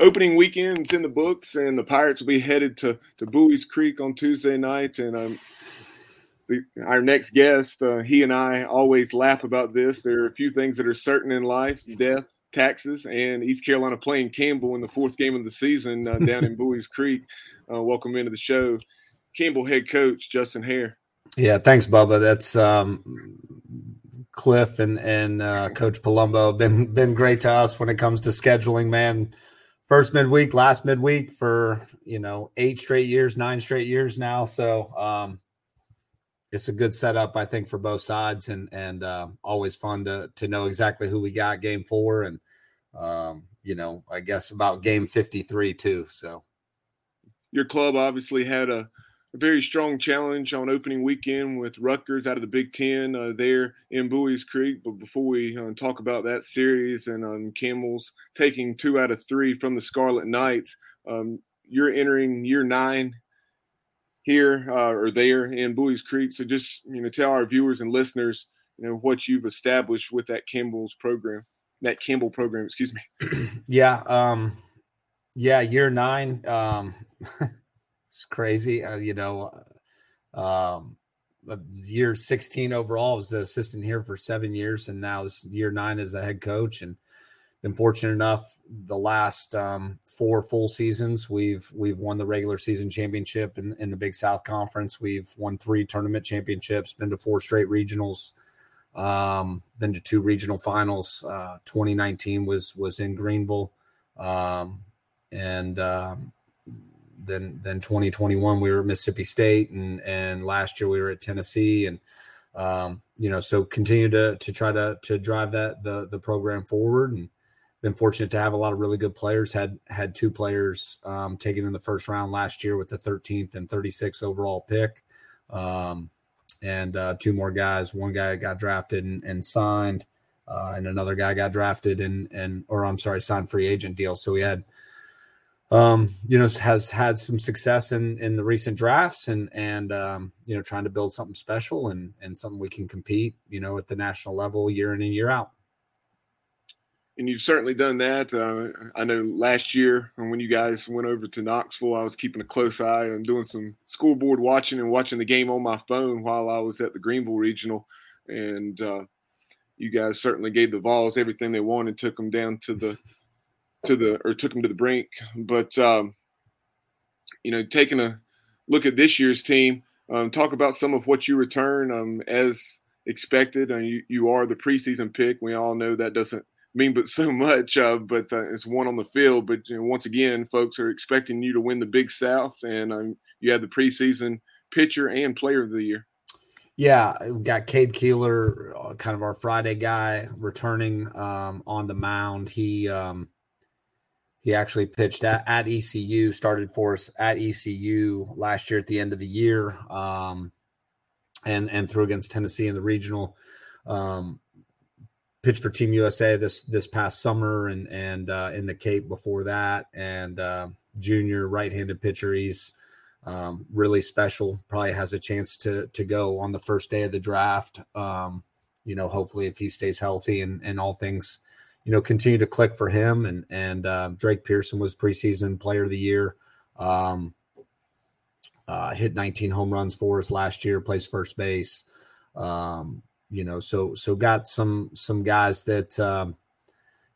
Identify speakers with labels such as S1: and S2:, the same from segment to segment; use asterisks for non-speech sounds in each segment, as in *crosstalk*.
S1: opening weekend's in the books, and the Pirates will be headed to to Buies Creek on Tuesday night. And um, the, our next guest, uh, he and I always laugh about this. There are a few things that are certain in life: death, taxes, and East Carolina playing Campbell in the fourth game of the season uh, *laughs* down in Buies Creek. Uh, welcome into the show, Campbell head coach Justin Haire.
S2: Yeah, thanks, Bubba. That's um, Cliff and and uh, Coach Palumbo been been great to us when it comes to scheduling. Man, first midweek, last midweek for you know eight straight years, nine straight years now. So um, it's a good setup, I think, for both sides, and and uh, always fun to to know exactly who we got game four, and um, you know, I guess about game fifty three too. So
S1: your club obviously had a a very strong challenge on opening weekend with Rutgers out of the Big Ten uh, there in Buies Creek. But before we uh, talk about that series and um, Camels taking two out of three from the Scarlet Knights, um, you're entering year nine here uh, or there in Buies Creek. So just you know, tell our viewers and listeners, you know, what you've established with that Campbell's program, that Campbell program. Excuse me. *clears throat*
S2: yeah, um, yeah, year nine. Um, *laughs* It's crazy. Uh, you know, um, year 16 overall. Was the assistant here for seven years, and now this year nine as the head coach. And been fortunate enough the last um, four full seasons we've we've won the regular season championship in, in the Big South Conference. We've won three tournament championships, been to four straight regionals, um, been to two regional finals. Uh, 2019 was was in Greenville, um, and um, then then 2021 we were at Mississippi State and and last year we were at Tennessee and um, you know so continue to to try to to drive that the the program forward and been fortunate to have a lot of really good players. Had had two players um, taken in the first round last year with the 13th and 36th overall pick. Um, and uh, two more guys. One guy got drafted and, and signed uh, and another guy got drafted and and or I'm sorry signed free agent deal. So we had um, you know, has had some success in in the recent drafts and and um, you know, trying to build something special and and something we can compete, you know, at the national level year in and year out.
S1: And you've certainly done that. Uh, I know last year when you guys went over to Knoxville, I was keeping a close eye and doing some scoreboard watching and watching the game on my phone while I was at the Greenville Regional, and uh, you guys certainly gave the Vols everything they wanted, took them down to the to the or took them to the brink. But um, you know, taking a look at this year's team, um, talk about some of what you return um, as expected. And you, you are the preseason pick. We all know that doesn't mean but so *laughs* much, uh, but uh, it's one on the field. But you know, once again, folks are expecting you to win the Big South, and um, you have the preseason pitcher and player of the year.
S2: Yeah, we got Cade Keeler, uh, kind of our Friday guy, returning um, on the mound. He um, he actually pitched at, at ECU, started for us at ECU last year at the end of the year, um, and and threw against Tennessee in the regional. Um, pitched for Team USA this this past summer and and uh, in the Cape before that, and uh, junior right-handed pitcher. He's um, really special. Probably has a chance to to go on the first day of the draft. Um, you know, hopefully if he stays healthy and and all things you know, continue to click for him. And and uh, Drake Pearson was preseason player of the year. Um, uh, hit 19 home runs for us last year. Plays first base. Um, you know, so so got some some guys that um,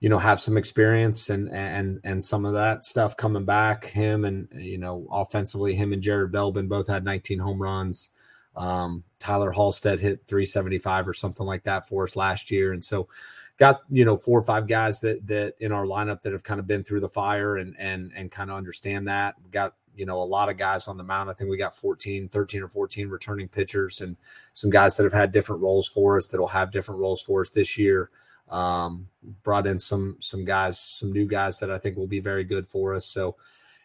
S2: you know have some experience and and and some of that stuff coming back. Him and you know offensively, him and Jared Belbin both had 19 home runs. Um, Tyler Halstead hit 375 or something like that for us last year, and so got you know four or five guys that that in our lineup that have kind of been through the fire and and and kind of understand that. We got you know a lot of guys on the mound. I think we got 14, 13 or 14 returning pitchers and some guys that have had different roles for us that'll have different roles for us this year. Um, brought in some some guys, some new guys that I think will be very good for us. So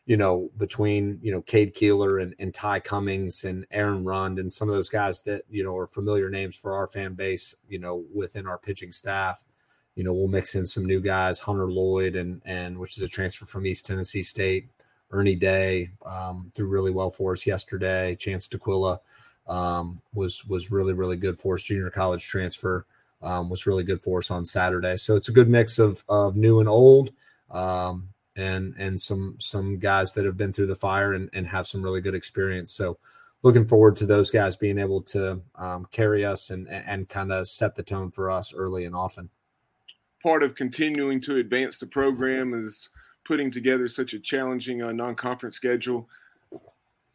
S2: you know, between, you know, Cade Keeler and, and Ty Cummings and Aaron Rund and some of those guys that, you know, are familiar names for our fan base, you know, within our pitching staff you know, we'll mix in some new guys, Hunter Lloyd, and and which is a transfer from East Tennessee State. Ernie Day um, threw really well for us yesterday. Chance D'Aquila um, was was really really good for us. Junior college transfer um, was really good for us on Saturday. So it's a good mix of of new and old, um, and and some some guys that have been through the fire and, and have some really good experience. So looking forward to those guys being able to um, carry us and and kind of set the tone for us early and often.
S1: Part of continuing to advance the program is putting together such a challenging uh, non-conference schedule.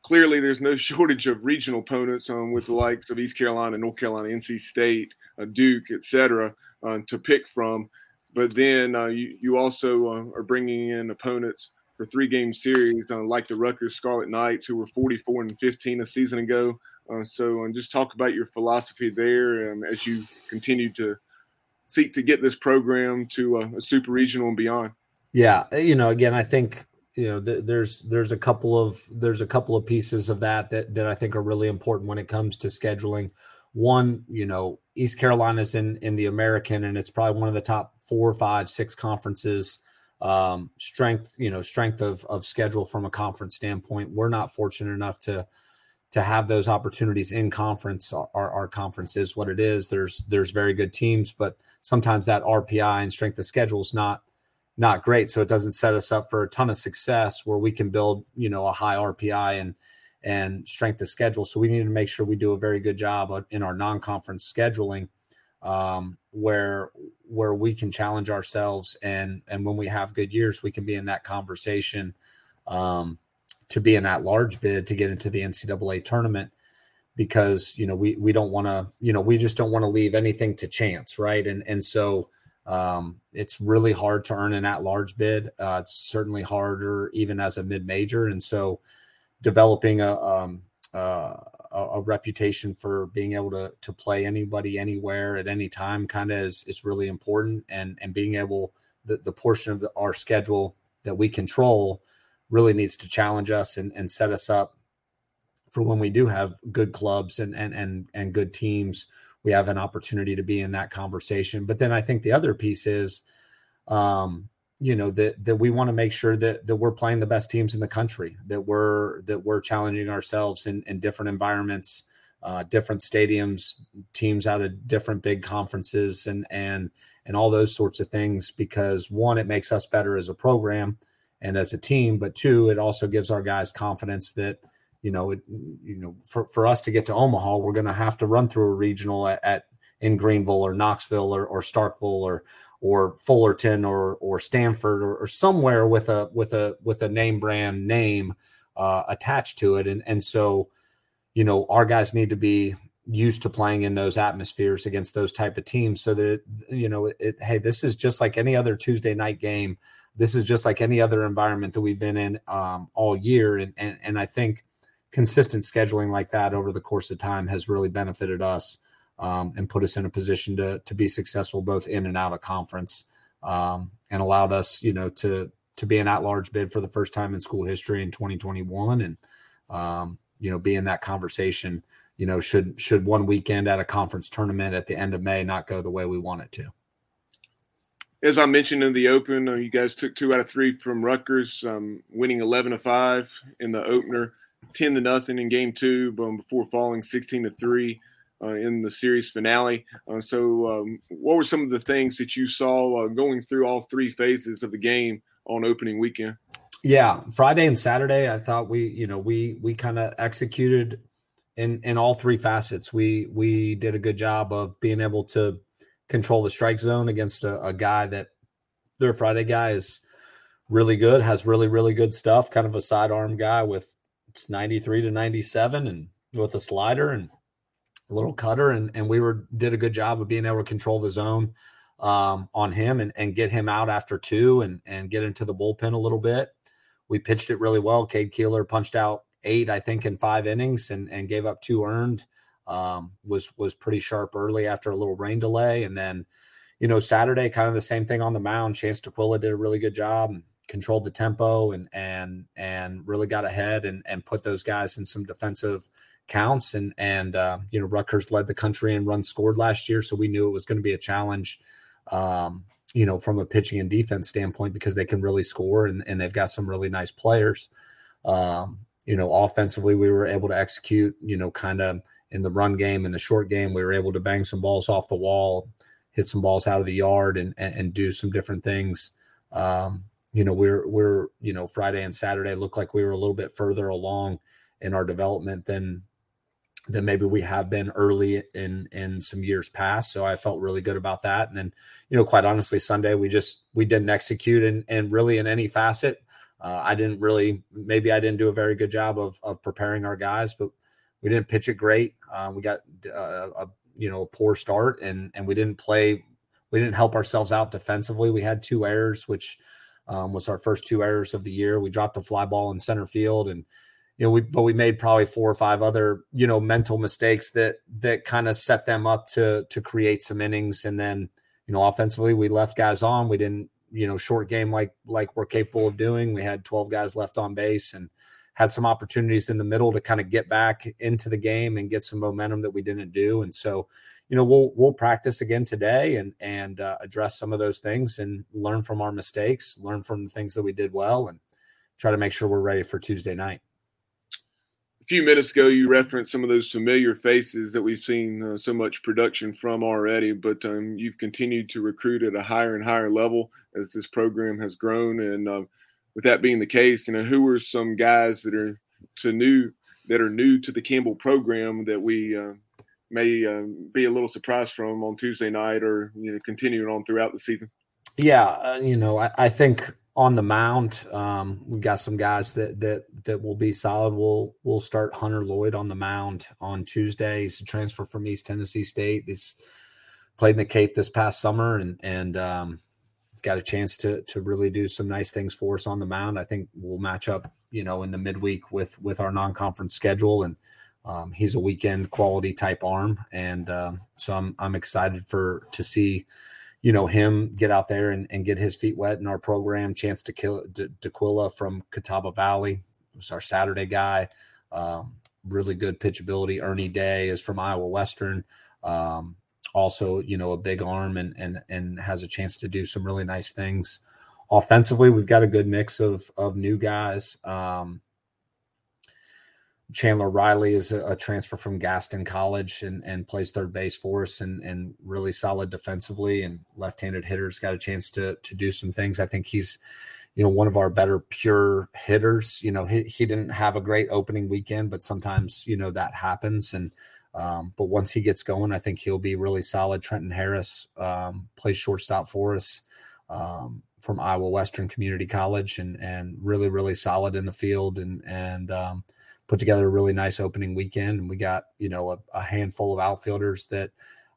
S1: Clearly, there's no *laughs* shortage of regional opponents um, with the likes of East Carolina, North Carolina, NC State, uh, Duke, etc., uh, to pick from. But then uh, you, you also uh, are bringing in opponents for three game series, uh, like the Rutgers Scarlet Knights, who were 44 and 15 a season ago. So, just talk about your philosophy there um, as you continue to seek to get this program to a super regional and beyond.
S2: Yeah, uh, you know, again, I think you know th- there's there's a couple of there's a couple of pieces of that that that I think are really important when it comes to scheduling. One, you know, East Carolina's in in the American, and it's probably one of the top four, five, six conferences. Um, strength, you know, strength of of schedule from a conference standpoint. We're not fortunate enough to to have those opportunities in conference. Our, our conference is what it is. There's there's very good teams, but sometimes that RPI and strength of schedule is not not great. So it doesn't set us up for a ton of success where we can build, you know, a high RPI and and strength of schedule. So we need to make sure we do a very good job in our non-conference scheduling, um, where where we can challenge ourselves and and when we have good years, we can be in that conversation um, to be an at-large bid to get into the NCAA tournament because you know we we don't want to you know we just don't want to leave anything to chance, right? And and so um, it's really hard to earn an at-large bid. Uh, it's certainly harder even as a mid-major, and so developing a um, uh, a, reputation for being able to to play anybody anywhere at any time kind of is is really important, and and being able the the portion of the, our schedule that we control really needs to challenge us and, and set us up for when we do have good clubs and and and and good teams we have an opportunity to be in that conversation. But then I think the other piece is, um, you know, that that we want to make sure that that we're playing the best teams in the country, that we're that we're challenging ourselves in, in different environments, uh, different stadiums, teams out of different big conferences, and and and all those sorts of things. Because one, it makes us better as a program and as a team, but two, it also gives our guys confidence that you know, it, you know, for, for us to get to Omaha, we're going to have to run through a regional at, at in Greenville or Knoxville or, or Starkville or or Fullerton or or Stanford or, or somewhere with a with a with a name brand name uh, attached to it, and and so, you know, our guys need to be used to playing in those atmospheres against those type of teams, so that you know, it, hey, this is just like any other Tuesday night game. This is just like any other environment that we've been in um, all year, and and and I think consistent scheduling like that over the course of time has really benefited us um, and put us in a position to to be successful both in and out of conference um, and allowed us, you know, to to be an at-large bid for the first time in school history in 2021 and um, you know be in that conversation you know should should one weekend at a conference tournament at the end of may not go the way we want it to
S1: as i mentioned in the open uh, you guys took two out of three from rutgers um, winning 11 to 5 in the opener 10 to nothing in game two before falling 16 to three uh, in the series finale. Uh, so, um, what were some of the things that you saw uh, going through all three phases of the game on opening weekend?
S2: Yeah, Friday and Saturday, I thought we, you know, we we kind of executed in in all three facets. We we did a good job of being able to control the strike zone against a, a guy that their Friday guy is really good, has really really good stuff, kind of a sidearm guy with it's 93 to 97 and with a slider and a little cutter and and we were did a good job of being able to control the zone um, on him and, and get him out after two and and get into the bullpen a little bit. We pitched it really well. Cade Keeler punched out eight, I think, in five innings and and gave up two earned. Um, was was pretty sharp early after a little rain delay, and then you know Saturday kind of the same thing on the mound. Chance D'Aquila did a really good job controlled the tempo and and and really got ahead and and put those guys in some defensive counts and and uh, you know Rutgers led the country and runs scored last year, so we knew it was going to be a challenge. Um, you know, from a pitching and defense standpoint, because they can really score and, and they've got some really nice players. Um, you know, offensively, we were able to execute, you know, kind of in the run game and the short game. We were able to bang some balls off the wall, hit some balls out of the yard, and and, and do some different things. Um, you know, we're we're you know Friday and Saturday looked like we were a little bit further along in our development than than maybe we have been early in in some years past. So I felt really good about that. And then, you know, quite honestly, Sunday we just we didn't execute and and really in any facet. Uh, I didn't really maybe I didn't do a very good job of of preparing our guys, but we didn't pitch it great. Uh, we got uh, a you know a poor start and and we didn't play. We didn't help ourselves out defensively. We had two errors, which um, was our first two errors of the year. We dropped the fly ball in center field and you know, we but we made probably four or five other you know mental mistakes that that kind of set them up to to create some innings, and then you know offensively we left guys on. We didn't you know short game like like we're capable of doing. We had twelve guys left on base and had some opportunities in the middle to kind of get back into the game and get some momentum that we didn't do. And so, you know, we'll we'll practice again today and and uh, address some of those things and learn from our mistakes, learn from the things that we did well, and try to make sure we're ready for Tuesday night
S1: a few minutes ago, you referenced some of those familiar faces that we've seen uh, so much production from already, but um, you've continued to recruit at a higher and higher level as this program has grown. And uh, with that being the case, you know, who are some guys that are to new that are new to the Campbell program that we uh, may uh, be a little surprised from on Tuesday night, or you know, continuing on throughout the season?
S2: Yeah, uh, you know, I, I think on the mound. Um, we've got some guys that that that will be solid. We'll we'll start Hunter Lloyd on the mound on Tuesday. He's a transfer from East Tennessee State. He's played in the Cape this past summer and and um, got a chance to to really do some nice things for us on the mound. I think we'll match up, you know, in the midweek with with our non conference schedule and. Um, he's a weekend quality type arm, and um, so I'm I'm excited for to see you know him get out there and, and get his feet wet in our program. Chance to kill D'Aquila from Catawba Valley was our Saturday guy. Um, really good pitchability. Ernie Day is from Iowa Western. Um, also, you know, a big arm and and and has a chance to do some really nice things. Offensively, we've got a good mix of of new guys. Um, Chandler Riley is a, a, transfer from Gaston College and, and plays third base for us and, and really solid defensively and left-handed hitters got a chance to to do some things. I think he's, you know, one of our better pure hitters. You know, he, he didn't have a great opening weekend, but sometimes, you know, that happens. And um, but once he gets going, I think he'll be really solid. Trenton Harris um, plays shortstop for us um, from Iowa Western Community College and and really, really solid in the field and and um, put together a really nice opening weekend, and we got you know a, a handful of outfielders that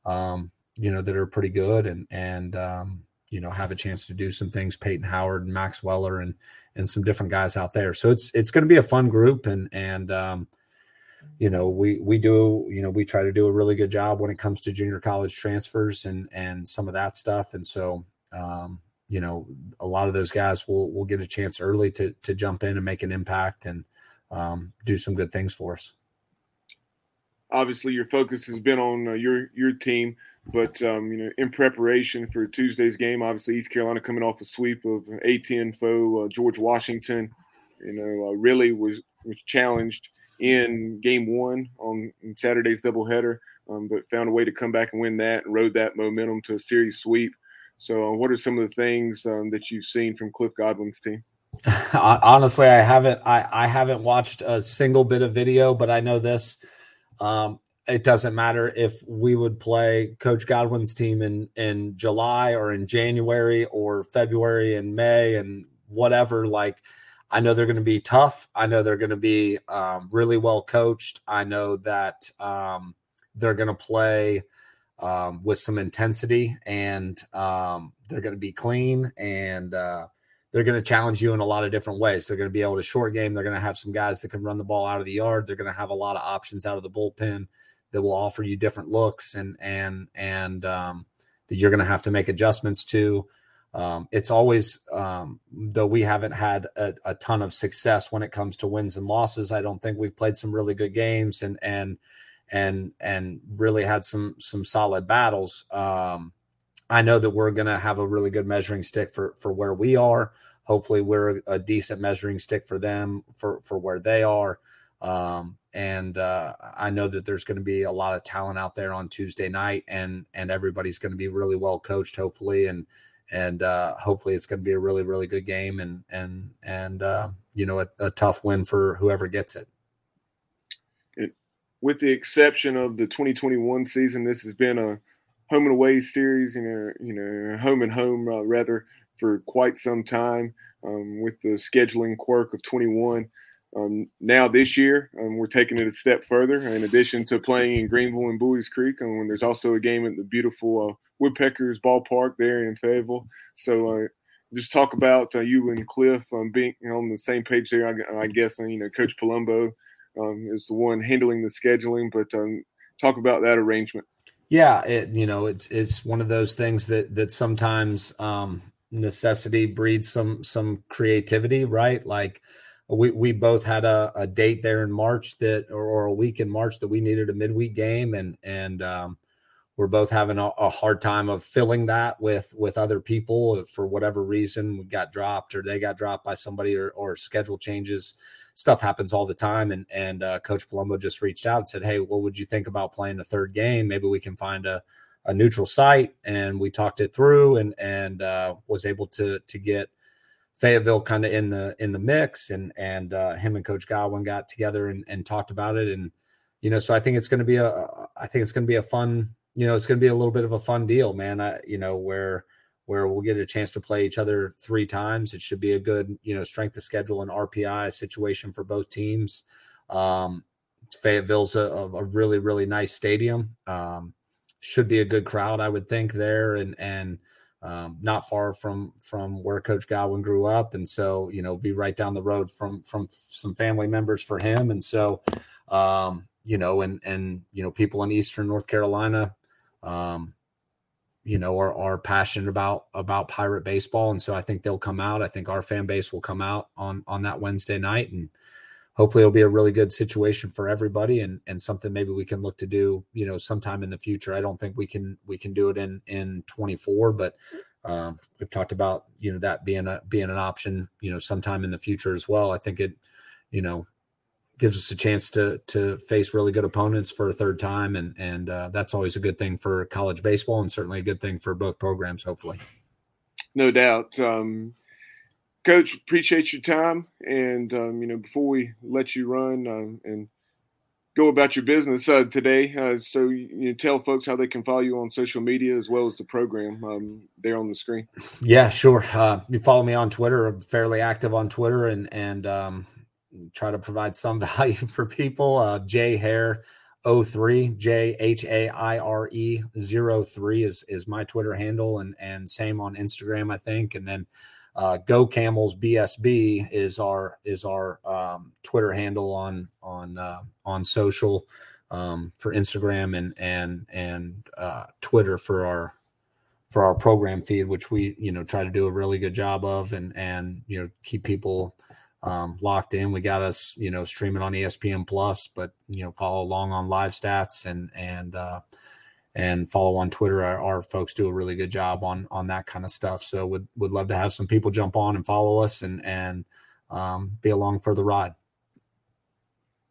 S2: um, you know that are pretty good and and um, you know have a chance to do some things. Peyton Howard and Max Weller and and some different guys out there. So it's it's going to be a fun group and and you know we we do you know we try to do a really good job when it comes to junior college transfers and and some of that stuff. And so um, you know a lot of those guys will will get a chance early to to jump in and make an impact and um, do some good things for us.
S1: Obviously, your focus has been on uh, your your team, but um, you know, in preparation for Tuesday's game, obviously East Carolina coming off a sweep of A-10 foe uh, George Washington, you know, uh, really was was challenged in Game One on Saturday's doubleheader, um, but found a way to come back and win that and rode that momentum to a series sweep. So, uh, what are some of the things um, that you've seen from Cliff Godwin's team? *laughs*
S2: Honestly, I haven't. I, I haven't watched a single bit of video, but I know this. Um, it doesn't matter if we would play Coach Godwin's team in in July or in January or February and May and whatever. Like, I know they're going to be tough. I know they're going to be um, really well coached. I know that um, they're going to play um, with some intensity and um, they're going to be clean and. Uh, they're going to challenge you in a lot of different ways. They're going to be able to short game. They're going to have some guys that can run the ball out of the yard. They're going to have a lot of options out of the bullpen that will offer you different looks and and and um, that you're going to have to make adjustments to. Um, it's always um, though we haven't had a, a, ton of success when it comes to wins and losses. I don't think we've played some really good games and and and and really had some some solid battles. Um, I know that we're going to have a really good measuring stick for for where we are. Hopefully, we're a, decent measuring stick for them for for where they are. Um, and uh, I know that there's going to be a lot of talent out there on Tuesday night, and and everybody's going to be really well coached, hopefully, and and uh, hopefully it's going to be a really really good game and and and uh, you know a, a, tough win for whoever gets it.
S1: it. With the exception of the 2021 season, this has been a home and away series, you know, you know, home and home uh, rather for quite some time. Um, with the scheduling quirk of 21. Um, now this year, um, we're taking it a step further. In addition to playing in Greenville and Buies Creek, and when there's also a game at the beautiful uh, Woodpeckers ballpark there in Fayetteville. So uh, just talk about uh, you and Cliff um, being on the same page there. I, I guess you know Coach Palumbo um, is the one handling the scheduling, but um, talk about that arrangement.
S2: Yeah, it you know it's it's one of those things that that sometimes um, necessity breeds some some creativity, right? Like we we both had a, a date there in March that or, or, a week in March that we needed a midweek game and and um, we're both having a, a, hard time of filling that with with other people for whatever reason. We got dropped or they got dropped by somebody or, or schedule changes. Stuff happens all the time. And and uh, coach palumbo just reached out and said hey what would you think about playing a third game? Maybe we can find a, a neutral site. And we talked it through and and uh, was able to to get Fayetteville kind of in the in the mix. And and uh, him and coach Godwin got together and, and talked about it. And you know so I think it's going to be a I think it's going to be a fun you know, it's going to be a little bit of a fun deal, man. I, you know, where where we'll get a chance to play each other three times. It should be a good, you know, strength of schedule and RPI situation for both teams. Um, Fayetteville's a, a really, really nice stadium. Um, should be a good crowd, I would think there, and and um, not far from from where Coach Godwin grew up, and so you know, be right down the road from from some family members for him, and so um, you know, and and you know, people in Eastern North Carolina um, you know, are, are passionate about about pirate baseball, and so I think they'll come out. I think our fan base will come out on on that Wednesday night, and hopefully it'll be a really good situation for everybody, and and something maybe we can look to do, you know, sometime in the future. I don't think we can we can do it in in 24, but um, we've talked about you know that being a being an option, you know, sometime in the future as well. I think it, you know, gives us a chance to to face really good opponents for a third time, and and uh, that's always a good thing for college baseball, and certainly a good thing for both programs. Hopefully,
S1: no doubt. Um, Coach, appreciate your time, and um, you know before we let you run um, and go about your business uh, today, uh, so you know, tell folks how they can follow you on social media as well as the program um, there on the screen.
S2: Yeah, sure. Uh, you follow me on Twitter. I'm fairly active on Twitter, and and um, try to provide some *laughs* value for people. Uh, J Haire 03, J H A I R E 03 is, is my Twitter handle, and, and same on Instagram, I think. And then uh, Go Camels BSB is our is our um, Twitter handle on on uh, on social um, for Instagram and and and uh, Twitter for our for our program feed, which we you know try to do a really good job of, and and you know keep people um, locked in. We got us, you know, streaming on ESPN Plus, but you know, follow along on live stats and and uh, and follow on Twitter. Our, our, folks do a really good job on on that kind of stuff. So would would love to have some people jump on and follow us and and um, be along for the ride.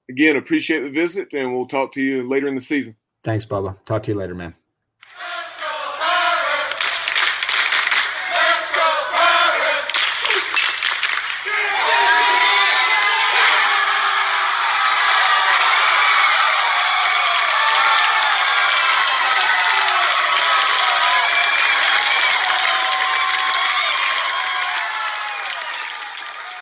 S1: Again, appreciate the visit, and we'll talk to you later in the season.
S2: Thanks, Bubba. Talk to you later, man.